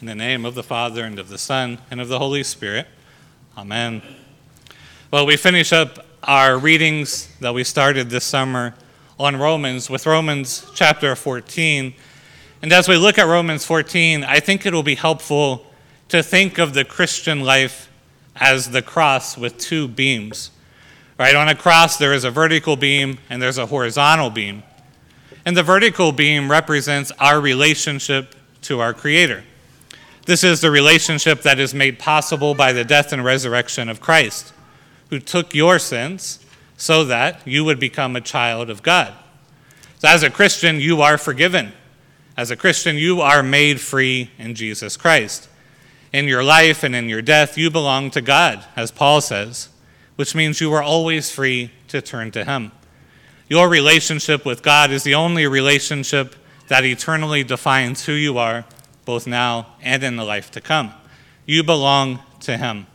In the name of the Father, and of the Son, and of the Holy Spirit. Amen. Well, we finish up our readings that we started this summer on Romans with Romans chapter 14. And as we look at Romans 14, I think it will be helpful to think of the Christian life as the cross with two beams. Right? On a cross, there is a vertical beam and there's a horizontal beam. And the vertical beam represents our relationship to our Creator. This is the relationship that is made possible by the death and resurrection of Christ, who took your sins so that you would become a child of God. So, as a Christian, you are forgiven. As a Christian, you are made free in Jesus Christ. In your life and in your death, you belong to God, as Paul says, which means you are always free to turn to Him. Your relationship with God is the only relationship that eternally defines who you are both now and in the life to come. You belong to Him.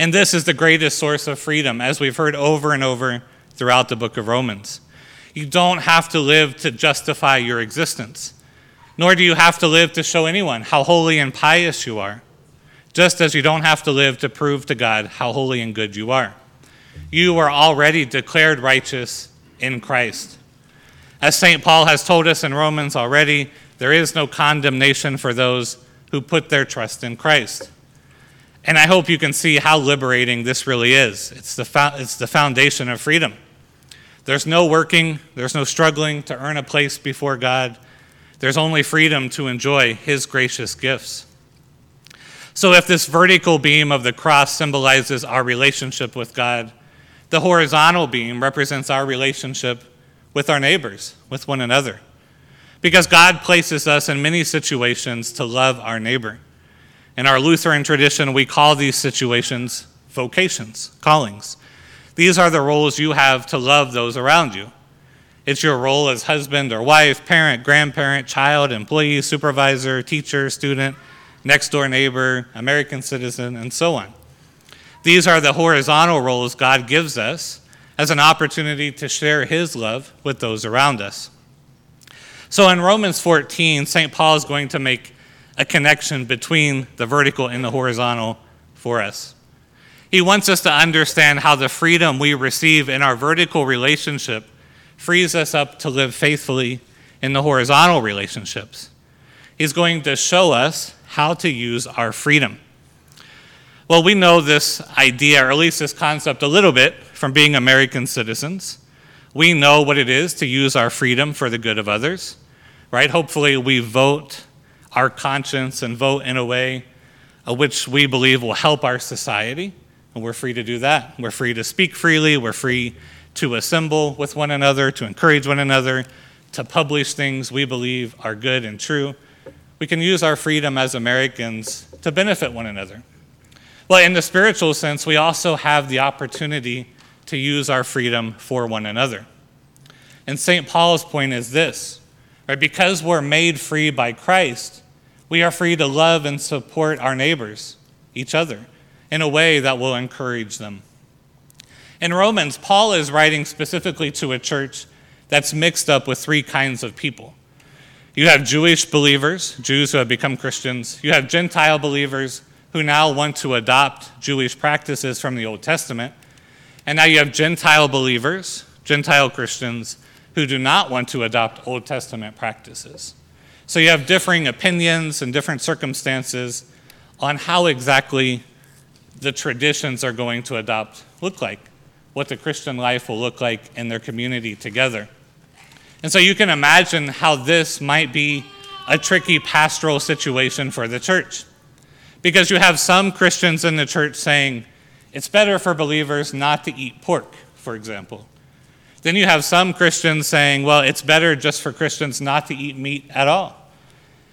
And this is the greatest source of freedom, as we've heard over and over throughout the book of Romans. You don't have to live to justify your existence, nor do you have to live to show anyone how holy and pious you are, just as you don't have to live to prove to God how holy and good you are. You are already declared righteous in Christ. As St. Paul has told us in Romans already, there is no condemnation for those who put their trust in Christ. And I hope you can see how liberating this really is. It's the, fo- it's the foundation of freedom. There's no working, there's no struggling to earn a place before God. There's only freedom to enjoy His gracious gifts. So, if this vertical beam of the cross symbolizes our relationship with God, the horizontal beam represents our relationship with our neighbors, with one another because God places us in many situations to love our neighbor. In our Lutheran tradition, we call these situations vocations, callings. These are the roles you have to love those around you. It's your role as husband or wife, parent, grandparent, child, employee, supervisor, teacher, student, next door neighbor, American citizen, and so on. These are the horizontal roles God gives us as an opportunity to share His love with those around us. So in Romans 14, St. Paul is going to make a connection between the vertical and the horizontal for us. He wants us to understand how the freedom we receive in our vertical relationship frees us up to live faithfully in the horizontal relationships. He's going to show us how to use our freedom. Well, we know this idea, or at least this concept, a little bit from being American citizens. We know what it is to use our freedom for the good of others, right? Hopefully, we vote our conscience and vote in a way uh, which we believe will help our society, and we're free to do that. We're free to speak freely, we're free to assemble with one another, to encourage one another, to publish things we believe are good and true. We can use our freedom as Americans to benefit one another. Well, in the spiritual sense, we also have the opportunity to use our freedom for one another. And St. Paul's point is this right? Because we're made free by Christ, we are free to love and support our neighbors, each other, in a way that will encourage them. In Romans, Paul is writing specifically to a church that's mixed up with three kinds of people. You have Jewish believers, Jews who have become Christians. You have Gentile believers who now want to adopt Jewish practices from the Old Testament. And now you have Gentile believers, Gentile Christians, who do not want to adopt Old Testament practices. So you have differing opinions and different circumstances on how exactly the traditions are going to adopt look like, what the Christian life will look like in their community together. And so you can imagine how this might be a tricky pastoral situation for the church. Because you have some Christians in the church saying, it's better for believers not to eat pork, for example. Then you have some Christians saying, well, it's better just for Christians not to eat meat at all.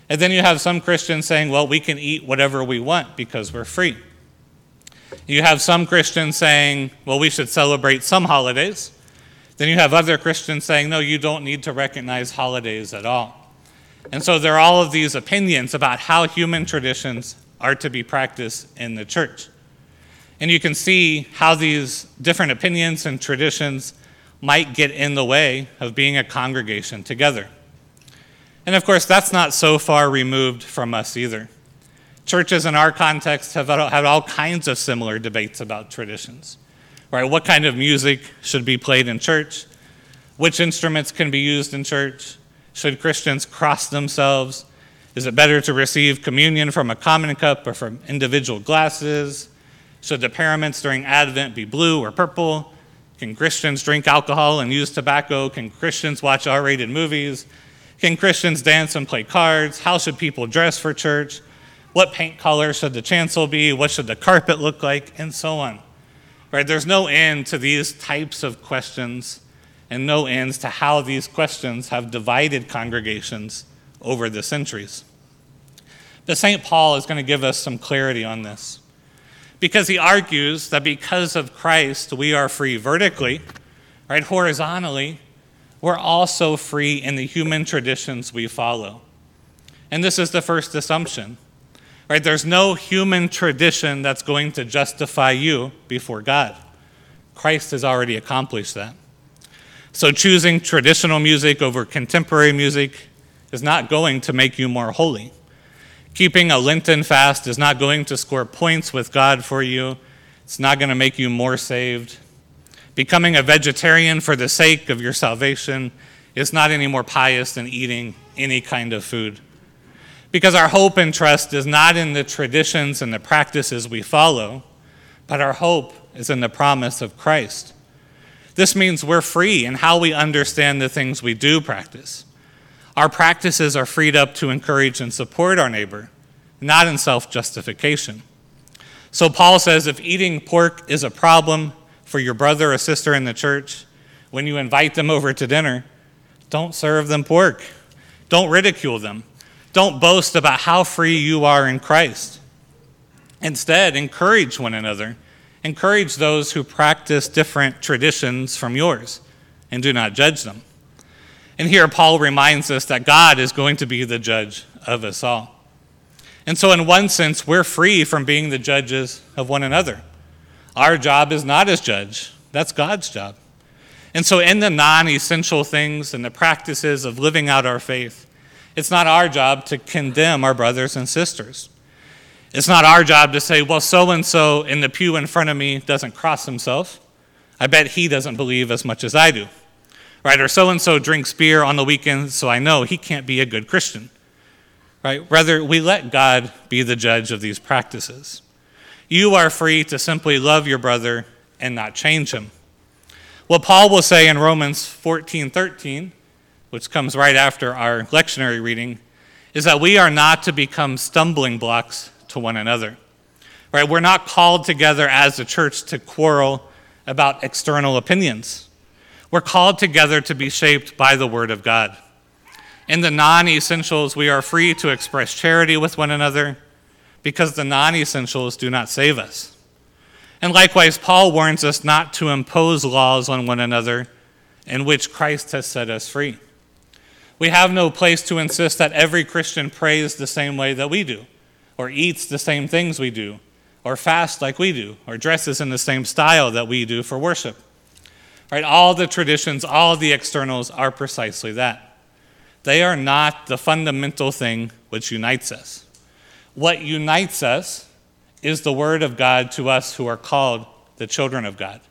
And then you have some Christians saying, well, we can eat whatever we want because we're free. You have some Christians saying, well, we should celebrate some holidays. Then you have other Christians saying, no, you don't need to recognize holidays at all. And so there are all of these opinions about how human traditions are to be practiced in the church. And you can see how these different opinions and traditions might get in the way of being a congregation together. And of course, that's not so far removed from us either. Churches in our context have had all kinds of similar debates about traditions. Right? What kind of music should be played in church? Which instruments can be used in church? Should Christians cross themselves? Is it better to receive communion from a common cup or from individual glasses? Should the paraments during Advent be blue or purple? Can Christians drink alcohol and use tobacco? Can Christians watch R rated movies? Can Christians dance and play cards? How should people dress for church? What paint color should the chancel be? What should the carpet look like? And so on. Right? There's no end to these types of questions and no ends to how these questions have divided congregations over the centuries. But St. Paul is going to give us some clarity on this because he argues that because of Christ, we are free vertically, right? Horizontally, we're also free in the human traditions we follow. And this is the first assumption. Right? There's no human tradition that's going to justify you before God. Christ has already accomplished that. So choosing traditional music over contemporary music is not going to make you more holy. Keeping a Lenten fast is not going to score points with God for you. It's not going to make you more saved. Becoming a vegetarian for the sake of your salvation is not any more pious than eating any kind of food. Because our hope and trust is not in the traditions and the practices we follow, but our hope is in the promise of Christ. This means we're free in how we understand the things we do practice. Our practices are freed up to encourage and support our neighbor, not in self justification. So Paul says if eating pork is a problem for your brother or sister in the church, when you invite them over to dinner, don't serve them pork. Don't ridicule them. Don't boast about how free you are in Christ. Instead, encourage one another Encourage those who practice different traditions from yours and do not judge them. And here, Paul reminds us that God is going to be the judge of us all. And so, in one sense, we're free from being the judges of one another. Our job is not as judge, that's God's job. And so, in the non essential things and the practices of living out our faith, it's not our job to condemn our brothers and sisters. It's not our job to say, well, so and so in the pew in front of me doesn't cross himself. I bet he doesn't believe as much as I do. Right? Or so and so drinks beer on the weekends, so I know he can't be a good Christian. Right? Rather, we let God be the judge of these practices. You are free to simply love your brother and not change him. What Paul will say in Romans 14 13, which comes right after our lectionary reading, is that we are not to become stumbling blocks to one another. Right? We're not called together as a church to quarrel about external opinions. We're called together to be shaped by the Word of God. In the non essentials, we are free to express charity with one another because the non essentials do not save us. And likewise, Paul warns us not to impose laws on one another in which Christ has set us free. We have no place to insist that every Christian prays the same way that we do or eats the same things we do, or fasts like we do, or dresses in the same style that we do for worship. Right? All the traditions, all the externals are precisely that. They are not the fundamental thing which unites us. What unites us is the Word of God to us who are called the children of God.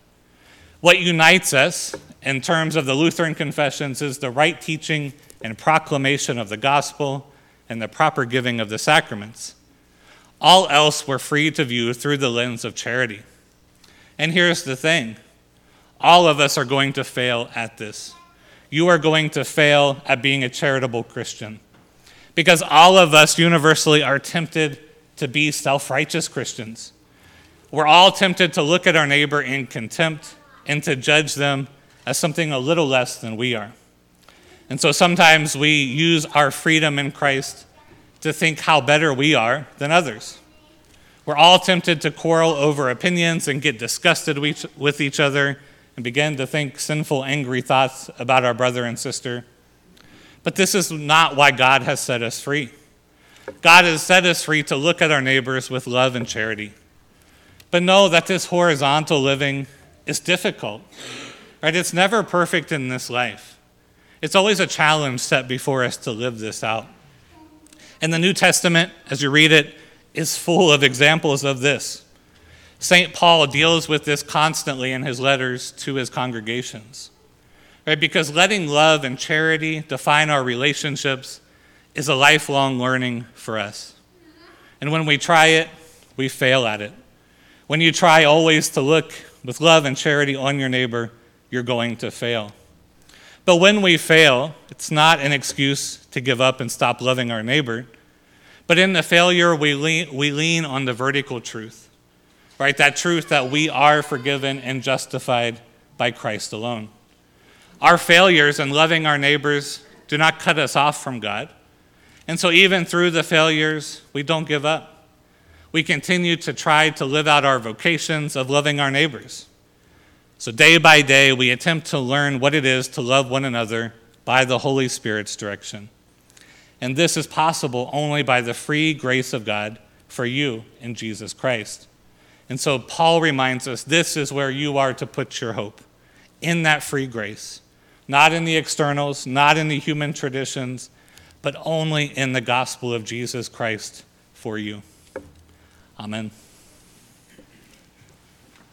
What unites us in terms of the Lutheran confessions is the right teaching and proclamation of the gospel and the proper giving of the sacraments. All else we're free to view through the lens of charity. And here's the thing all of us are going to fail at this. You are going to fail at being a charitable Christian because all of us universally are tempted to be self righteous Christians. We're all tempted to look at our neighbor in contempt and to judge them as something a little less than we are. And so sometimes we use our freedom in Christ to think how better we are than others. We're all tempted to quarrel over opinions and get disgusted with each other and begin to think sinful, angry thoughts about our brother and sister. But this is not why God has set us free. God has set us free to look at our neighbors with love and charity. But know that this horizontal living is difficult. Right? It's never perfect in this life. It's always a challenge set before us to live this out. And the New Testament, as you read it, is full of examples of this. St. Paul deals with this constantly in his letters to his congregations. Right? Because letting love and charity define our relationships is a lifelong learning for us. And when we try it, we fail at it. When you try always to look with love and charity on your neighbor, you're going to fail. But when we fail, it's not an excuse to give up and stop loving our neighbor. But in the failure, we lean, we lean on the vertical truth, right? That truth that we are forgiven and justified by Christ alone. Our failures in loving our neighbors do not cut us off from God. And so, even through the failures, we don't give up. We continue to try to live out our vocations of loving our neighbors. So, day by day, we attempt to learn what it is to love one another by the Holy Spirit's direction. And this is possible only by the free grace of God for you in Jesus Christ. And so, Paul reminds us this is where you are to put your hope in that free grace, not in the externals, not in the human traditions but only in the gospel of Jesus Christ for you. Amen.